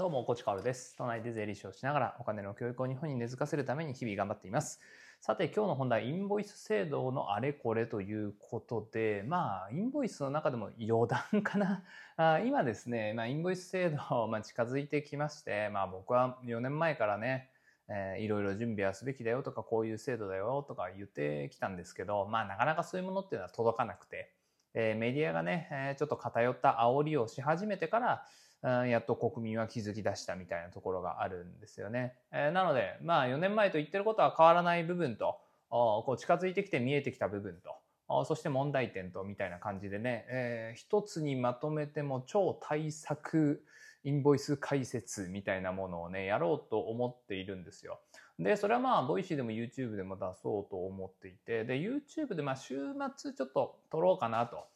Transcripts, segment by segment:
どうも、コチカオルです。都内で税理士をしながらお金の教育を日本に根付かせるために日々頑張っています。さて、今日の本題、インボイス制度のあれこれということで、まあ、インボイスの中でも余談かな。あ今ですね、まあ、インボイス制度、まあ、近づいてきまして、まあ、僕は4年前からね、えーいろいろ準備はすべきだよとか、こういう制度だよとか言ってきたんですけど、まあ、なかなかそういうものっていうのは届かなくて、えーメディアがね、えーちょっと偏った煽りをし始めてから、やっと国民は気づき出したみたいなところがあるんですよね。えなので、まあ4年前と言ってることは変わらない部分と、こう近づいてきて見えてきた部分と、そして問題点とみたいな感じでね、えー一つにまとめても超対策インボイス解説みたいなものをね、やろうと思っているんですよ。で、それはまあ、 Voicy でも YouTube でも出そうと思っていて、で、YouTube でまあ週末ちょっと撮ろうかなと。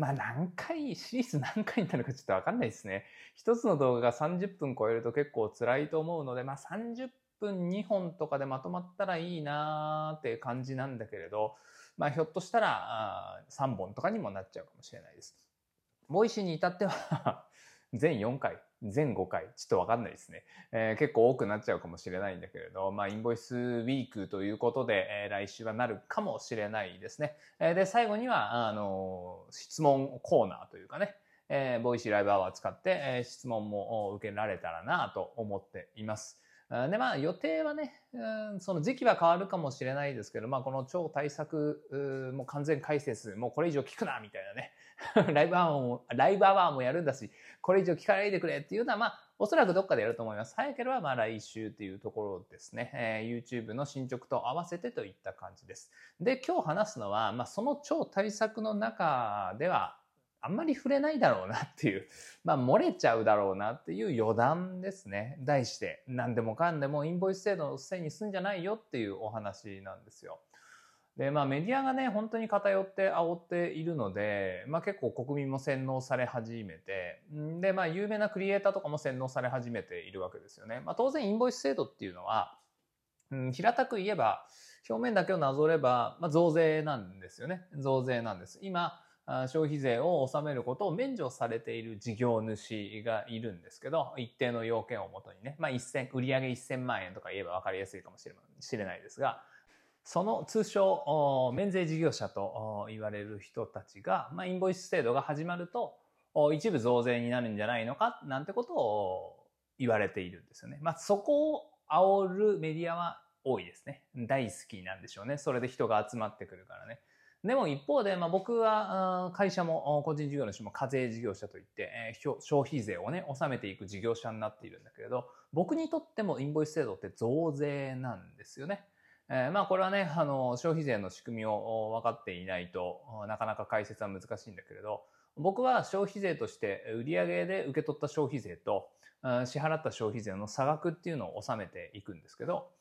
まあ何回、シリーズ何回になるかちょっとわかんないですね。一つの動画が30分超えると結構辛いと思うので、まあ30分2本とかでまとまったらいいなーって感じなんだけれど、まあひょっとしたらあ3本とかにもなっちゃうかもしれないです。 Voicy に至っては全4回、全5回、ちょっとわかんないですね。えー結構多くなっちゃうかもしれないんだけれど、まあインボイスウィークということで、えー来週はなるかもしれないですね。えーで、最後には、あの質問コーナーというかね、えーボイシーライブアワー使って、えー質問も受けられたらなと思っています。で、まあ予定はね、うんその時期は変わるかもしれないですけど、まあこの超対策、もう完全解説、もうこれ以上聞くなみたいなね、ライブアワーも、ライブアワーもやるんだし、これ以上聞かないでくれっていうのは、まあ、おそらくどっかでやると思います。早ければ、まあ来週っていうところですね。えー YouTube の進捗と合わせてといった感じです。で、今日話すのは、まあその超対策の中では、あんまり触れないだろうなっていう、まあ漏れちゃうだろうなっていう余談ですね。題して、何でもかんでもインボイス制度のせいにすんじゃないよっていうお話なんですよ。で、まあメディアがね、本当に偏って煽っているので、まあ結構国民も洗脳され始めて、んで、まあ有名なクリエイターとかも洗脳され始めているわけですよね。まあ当然インボイス制度っていうのは、うん、平たく言えば、表面だけをなぞれば、まあ増税なんですよね。増税なんです。今、消費税を納めることを免除されている事業主がいるんですけど、一定の要件をもとにね、まあ1000、売上1000万円とか言えば分かりやすいかもしれしれないですが、その通称、免税事業者とお言われる人たちが、まあ、インボイス制度が始まると、一部増税になるんじゃないのか、なんてことを言われているんですよね。まあ、そこを煽るメディアは多いですね。大好きなんでしょうね。それで人が集まってくるからね。でも一方で、まあ、僕は会社も個人事業主も課税事業者といって、え消費税をね、納めていく事業者になっているんだけれど、僕にとってもインボイス制度って増税なんですよね。えーまあこれはね、あの、消費税の仕組みを分かっていないと、なかなか解説は難しいんだけれど、僕は消費税として売上で受け取った消費税と、うん支払った消費税の差額っていうのを納めていくんですけど、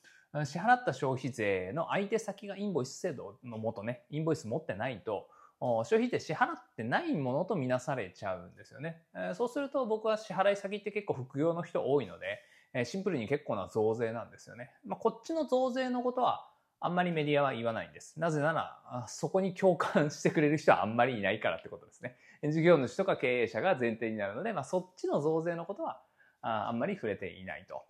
支払った消費税の相手先がインボイス制度のもとね、インボイス持ってないと、消費税支払ってないものとみなされちゃうんですよね。そうすると僕は支払い先って結構副業の人多いので、シンプルに結構な増税なんですよね。まあ、こっちの増税のことはあんまりメディアは言わないんです。なぜなら、そこに共感してくれる人はあんまりいないからってことですね。事業主とか経営者が前提になるので、まあ、そっちの増税のことはあんまり触れていないと。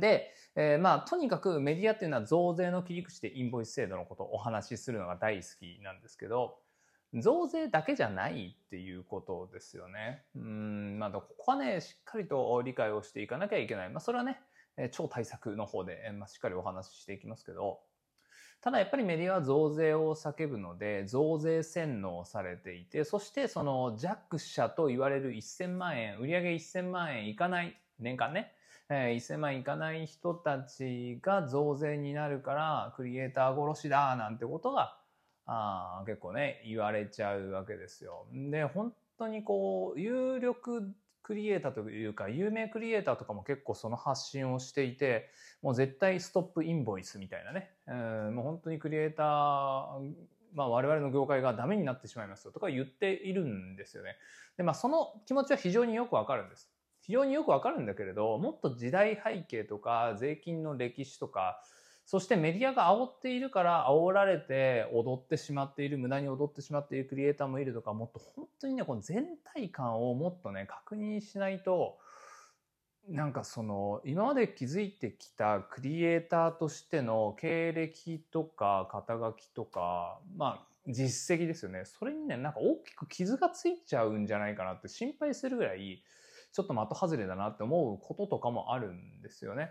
で、えーまあ、とにかくメディアっていうのは増税の切り口でインボイス制度のことをお話しするのが大好きなんですけど、増税だけじゃないっていうことですよね。うん、まあ、ここはね、しっかりと理解をしていかなきゃいけない。まあ、それはね、超対策の方で、まあ、しっかりお話ししていきますけど、ただやっぱりメディアは増税を叫ぶので、増税洗脳されていて、そしてその弱者と言われる1000万円、売上1000万円いかない、年間ね、えー1000万いかない人たちが増税になるから、クリエイター殺しだ、なんてことが、あ結構ね、言われちゃうわけですよ。で、本当にこう、有力クリエイターというか、有名クリエイターとかも結構その発信をしていて、もう絶対ストップインボイスみたいなね、うんもう本当にクリエイター、まあ我々の業界がダメになってしまいますよとか言っているんですよね。で、まあその気持ちは非常によくわかるんです。非常によくわかるんだけれど、もっと時代背景とか税金の歴史とか、そしてメディアが煽っているから煽られて踊ってしまっている、無駄に踊ってしまっているクリエイターもいるとか、もっと本当にね、この全体感をもっとね、確認しないと、なんかその今まで築いてきたクリエイターとしての経歴とか肩書きとかまあ実績ですよね。それにねなんか大きく傷がついちゃうんじゃないかなって心配するぐらいちょっと的外れだなって思うこととかもあるんですよね。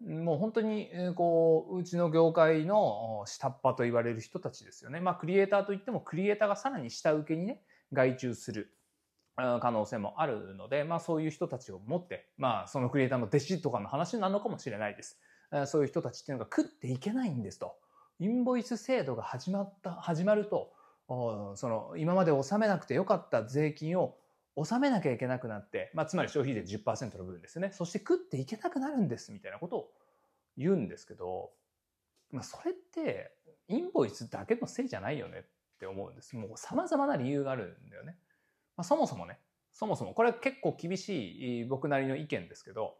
もう本当にこううちの業界の下っ端と言われる人たちですよね。まあクリエイターといってもクリエイターがさらに下請けにね外注する可能性もあるので、まあそういう人たちを持って、まあそのクリエイターの弟子とかの話なのかもしれないです。そういう人たちっていうのが食っていけないんですと。インボイス制度が始まった、始まると、その今まで納めなくてよかった税金を納めなきゃいけなくなって、まあつまり消費税10%の部分ですね。そして食っていけなくなるんですみたいなことを言うんですけど、まあそれってインボイスだけのせいじゃないよねって思うんです。もう様々な理由があるんだよね。まあ、そもそもね、そもそも、これ結構厳しい僕なりの意見ですけど、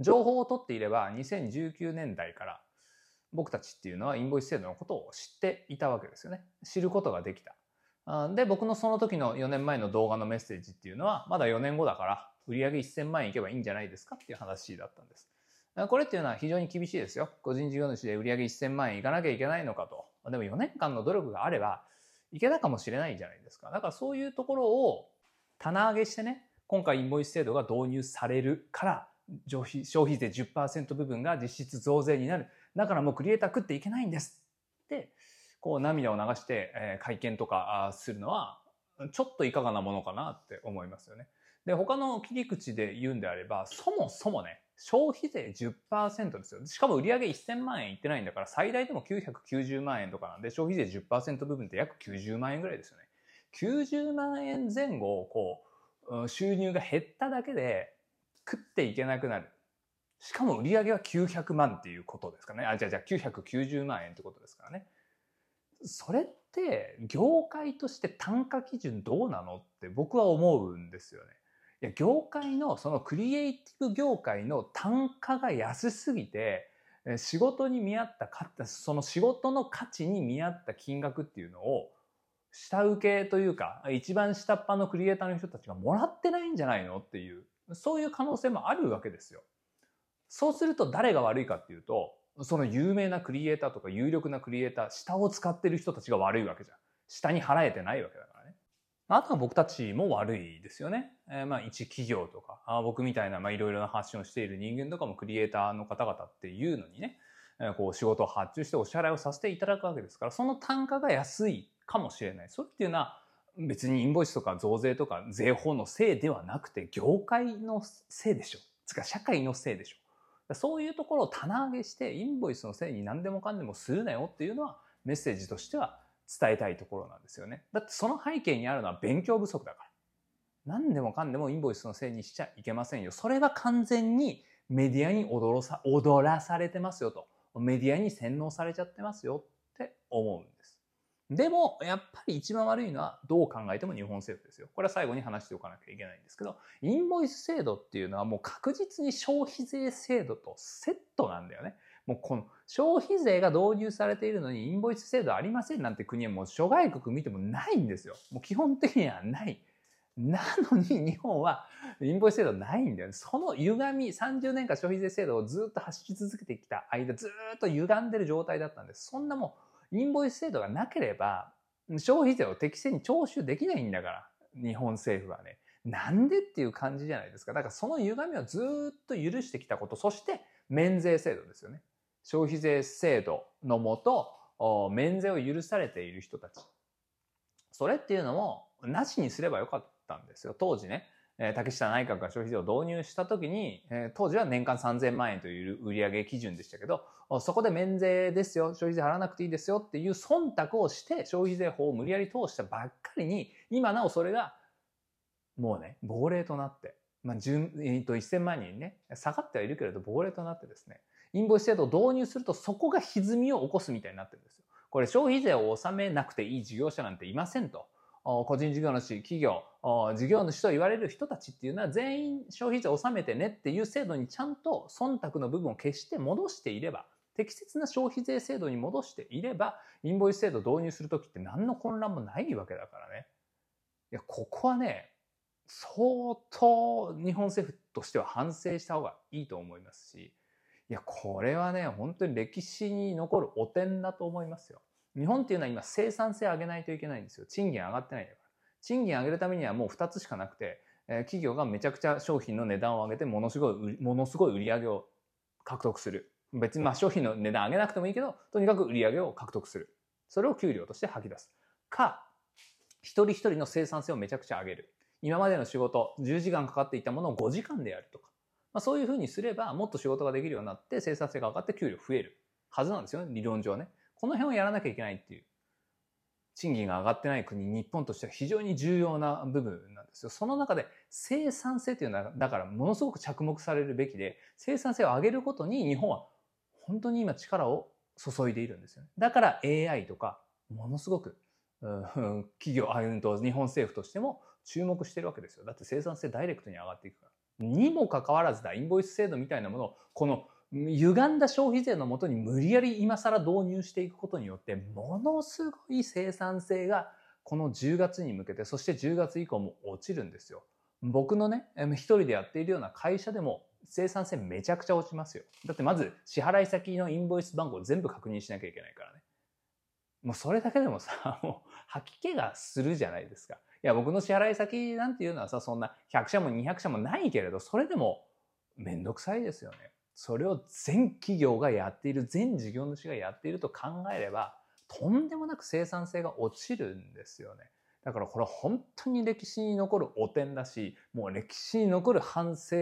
情報を取っていれば2019年代から僕たちっていうのはインボイス制度のことを知っていたわけですよね。知ることができた。で、僕のその時の4年前の動画のメッセージっていうのは、まだ4年後だから売上1000万円いけばいいんじゃないですかっていう話だったんです。これっていうのは非常に厳しいですよ。個人事業主で売上1000万円いかなきゃいけないのかと。でも4年間の努力があれば、いけたかもしれないじゃないですか。だからそういうところを棚上げしてね、今回インボイス制度が導入されるから、消費消費税10%部分が実質増税になる。だからもうクリエイター食っていけないんですって、こう涙を流して、え会見とかするのは、ちょっといかがなものかなって思いますよね。で、他の切り口で言うんであれば、そもそもね、消費税10%ですよ。しかも売上1000万円いってないんだから、最大でも990万円とかなんで、消費税10%部分って約90万円ぐらいですよね。90万円前後、こう、収入が減っただけで食っていけなくなる。しかも売上は900万っていうことですかね。あ、じゃあじゃあ990万円ってことですからね。それって業界として単価基準どうなのって僕は思うんですよね。いや業界のそのクリエイティブ業界の単価が安すぎて仕事に見合ったその仕事の価値に見合った金額っていうのを下請けというか一番下っ端のクリエイターの人たちがもらってないんじゃないのっていうそういう可能性もあるわけですよ。そうすると誰が悪いかっていうとその有名なクリエイターとか有力なクリエイター下を使ってる人たちが悪いわけじゃん。下に払えてないわけだからね。あとは僕たちも悪いですよね。えー、まあ一企業とか、あ僕みたいなまあいろいろな発信をしている人間とかもクリエイターの方々っていうのにね、えー、こう仕事を発注してお支払いをさせていただくわけですから、その単価が安いかもしれない。それっていうのは別にインボイスとか増税とか税法のせいではなくて、業界のせいでしょ。つか社会のせいでしょ。そういうところを棚上げして、インボイスのせいに何でもかんでもするなよっていうのはメッセージとしては伝えたいところなんですよね。だってその背景にあるのは勉強不足だから。何でもかんでもインボイスのせいにしちゃいけませんよ。それは完全にメディアに踊らされてますよと。メディアに洗脳されちゃってますよって思うんです。でも、やっぱり一番悪いのはどう考えても日本政府ですよ。これは最後に話しておかなきゃいけないんですけど、インボイス制度っていうのはもう確実に消費税制度とセットなんだよね。もうこの消費税が導入されているのにインボイス制度ありませんなんて国はもう諸外国見てもないんですよ。もう基本的にはない。なのに日本はインボイス制度ないんだよね。その歪み、30年間消費税制度をずっと発し続けてきた間、ずっと歪んでる状態だったんです。そんなもう、インボイス制度がなければ、消費税を適正に徴収できないんだから、日本政府はね。なんでっていう感じじゃないですか。だからその歪みをずっと許してきたこと、そして免税制度ですよね。消費税制度のもと、免税を許されている人たち。それっていうのも、なしにすればよかったんですよ。当時ね、竹下内閣が消費税を導入した時に、当時は年間3000万円という売上基準でしたけど、そこで免税ですよ、消費税払わなくていいですよっていう忖度をして消費税法を無理やり通したばっかりに、今なおそれがもうね、亡霊となって、まあ、えっと、1000万人ね、下がってはいるけれど、亡霊となってですね、インボイス制度を導入するとそこが歪みを起こすみたいになってるんですよ。これ消費税を納めなくていい事業者なんていませんと。個人事業主、企業、事業主と言われる人たちっていうのは全員消費税を納めてねっていう制度にちゃんと忖度の部分を消して戻していれば、適切な消費税制度に戻していれば、インボイス制度導入するときって何の混乱もないわけだからね。いや、ここはね、相当日本政府としては反省した方がいいと思いますし、いや、これはね、本当に歴史に残る汚点だと思いますよ。日本っていうのは今生産性上げないといけないんですよ。賃金上がってないんだから。賃金上げるためにはもう2つしかなくて、えー、企業がめちゃくちゃ商品の値段を上げてものすごい、ものすごい売り上げを獲得する。別にまあ商品の値段上げなくてもいいけど、とにかく売り上げを獲得する。それを給料として吐き出す。か、一人一人の生産性をめちゃくちゃ上げる。今までの仕事、10時間かかっていたものを5時間でやるとか。まあ、そういうふうにすれば、もっと仕事ができるようになって、生産性が上がって給料増えるはずなんですよね、理論上ね。この辺をやらなきゃいけないっていう。賃金が上がってない国、日本としては非常に重要な部分なんですよ。その中で生産性というのは、だからものすごく着目されるべきで、生産性を上げることに日本は本当に今力を注いでいるんですよね。だから AI とか、ものすごく、企業、あうんと日本政府としても注目してるわけですよ。だって生産性ダイレクトに上がっていくから。にもかかわらずだ、インボイス制度みたいなものを、この歪んだ消費税のもとに無理やり今更導入していくことによって、ものすごい生産性がこの10月に向けて、そして10月以降も落ちるんですよ。僕のね、一人でやっているような会社でも生産性めちゃくちゃ落ちますよ。だってまず支払い先のインボイス番号全部確認しなきゃいけないからね。もうそれだけでもさ、もう吐き気がするじゃないですか。いや、僕の支払い先なんていうのはさ、そんな100社も200社もないけれど、それでもめんどくさいですよね。それを全企業がやっている、全事業主がやっていると考えれば、とんでもなく生産性が落ちるんですよね。だからこれ本当に歴史に残る汚点だし、もう歴史に残る反省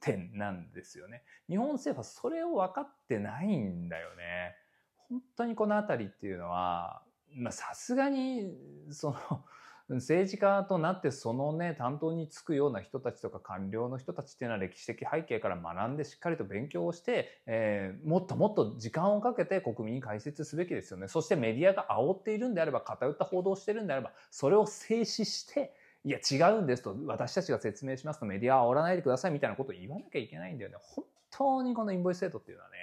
点なんですよね。日本政府はそれを分かってないんだよね。本当にこの辺りっていうのは、まあさすがに、その、政治家となってそのね、担当に就くような人たちとか官僚の人たちっていうのは歴史的背景から学んでしっかりと勉強をして、えー、もっともっと時間をかけて国民に解説すべきですよね。そしてメディアが煽っているんであれば、偏った報道をしているんであれば、それを静止して、いや違うんですと、私たちが説明しますとメディアは煽らないでくださいみたいなことを言わなきゃいけないんだよね。本当にこのインボイス制度っていうのはね、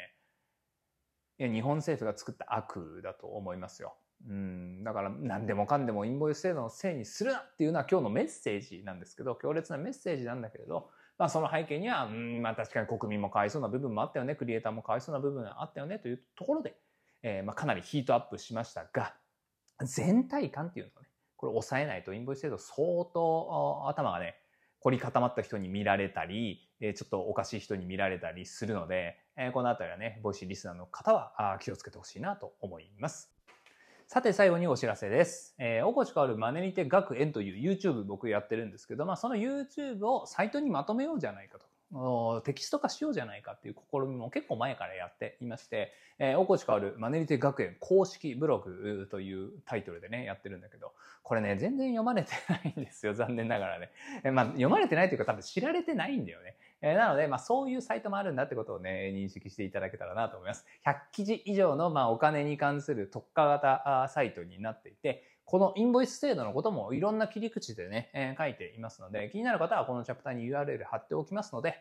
いや日本政府が作った悪だと思いますよ。うん、だから何でもかんでもインボイス制度のせいにするなっていうのは今日のメッセージなんですけど、強烈なメッセージなんだけれど、まあその背景には、うん、まあ確かに国民もかわいそうな部分もあったよね、クリエイターもかわいそうな部分があったよねというところで、えー、まあかなりヒートアップしましたが、全体感っていうのをね、これ抑えないとインボイス制度相当頭がね、凝り固まった人に見られたり、ちょっとおかしい人に見られたりするので、このあたりはね、 Voicy リスナーの方は気をつけてほしいなと思います。さて最後にお知らせです。えー、おこしかわるマネにて学園という YouTube 僕やってるんですけど、まあその YouTube をサイトにまとめようじゃないかと。テキスト化しようじゃないかっていう試みも結構前からやっていまして、えー、大越変わるマネリテ学園公式ブログというタイトルでね、やってるんだけど、これね、全然読まれてないんですよ、残念ながらね。えー、まあ、読まれてないというか多分知られてないんだよね。えー、なので、まあ、そういうサイトもあるんだってことをね、認識していただけたらなと思います。100記事以上の、まあ、お金に関する特化型サイトになっていて、このインボイス制度のこともいろんな切り口でね、えー、書いていますので、気になる方はこのチャプターに URL 貼っておきますので、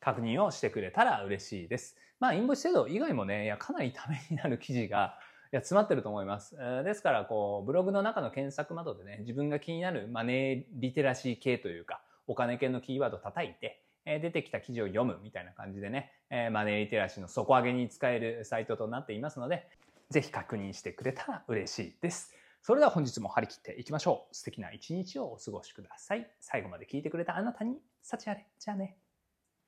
確認をしてくれたら嬉しいです。まあ、インボイス制度以外もね、いや、かなりためになる記事が、いや、詰まってると思います。ですから、こう、ブログの中の検索窓でね、自分が気になるマネーリテラシー系というか、お金系のキーワードを叩いて、え出てきた記事を読むみたいな感じでね、えマネーリテラシーの底上げに使えるサイトとなっていますので、ぜひ確認してくれたら嬉しいです。それでは本日も張り切っていきましょう。素敵な一日をお過ごしください。最後まで聞いてくれたあなたに、幸あれ。じゃあね。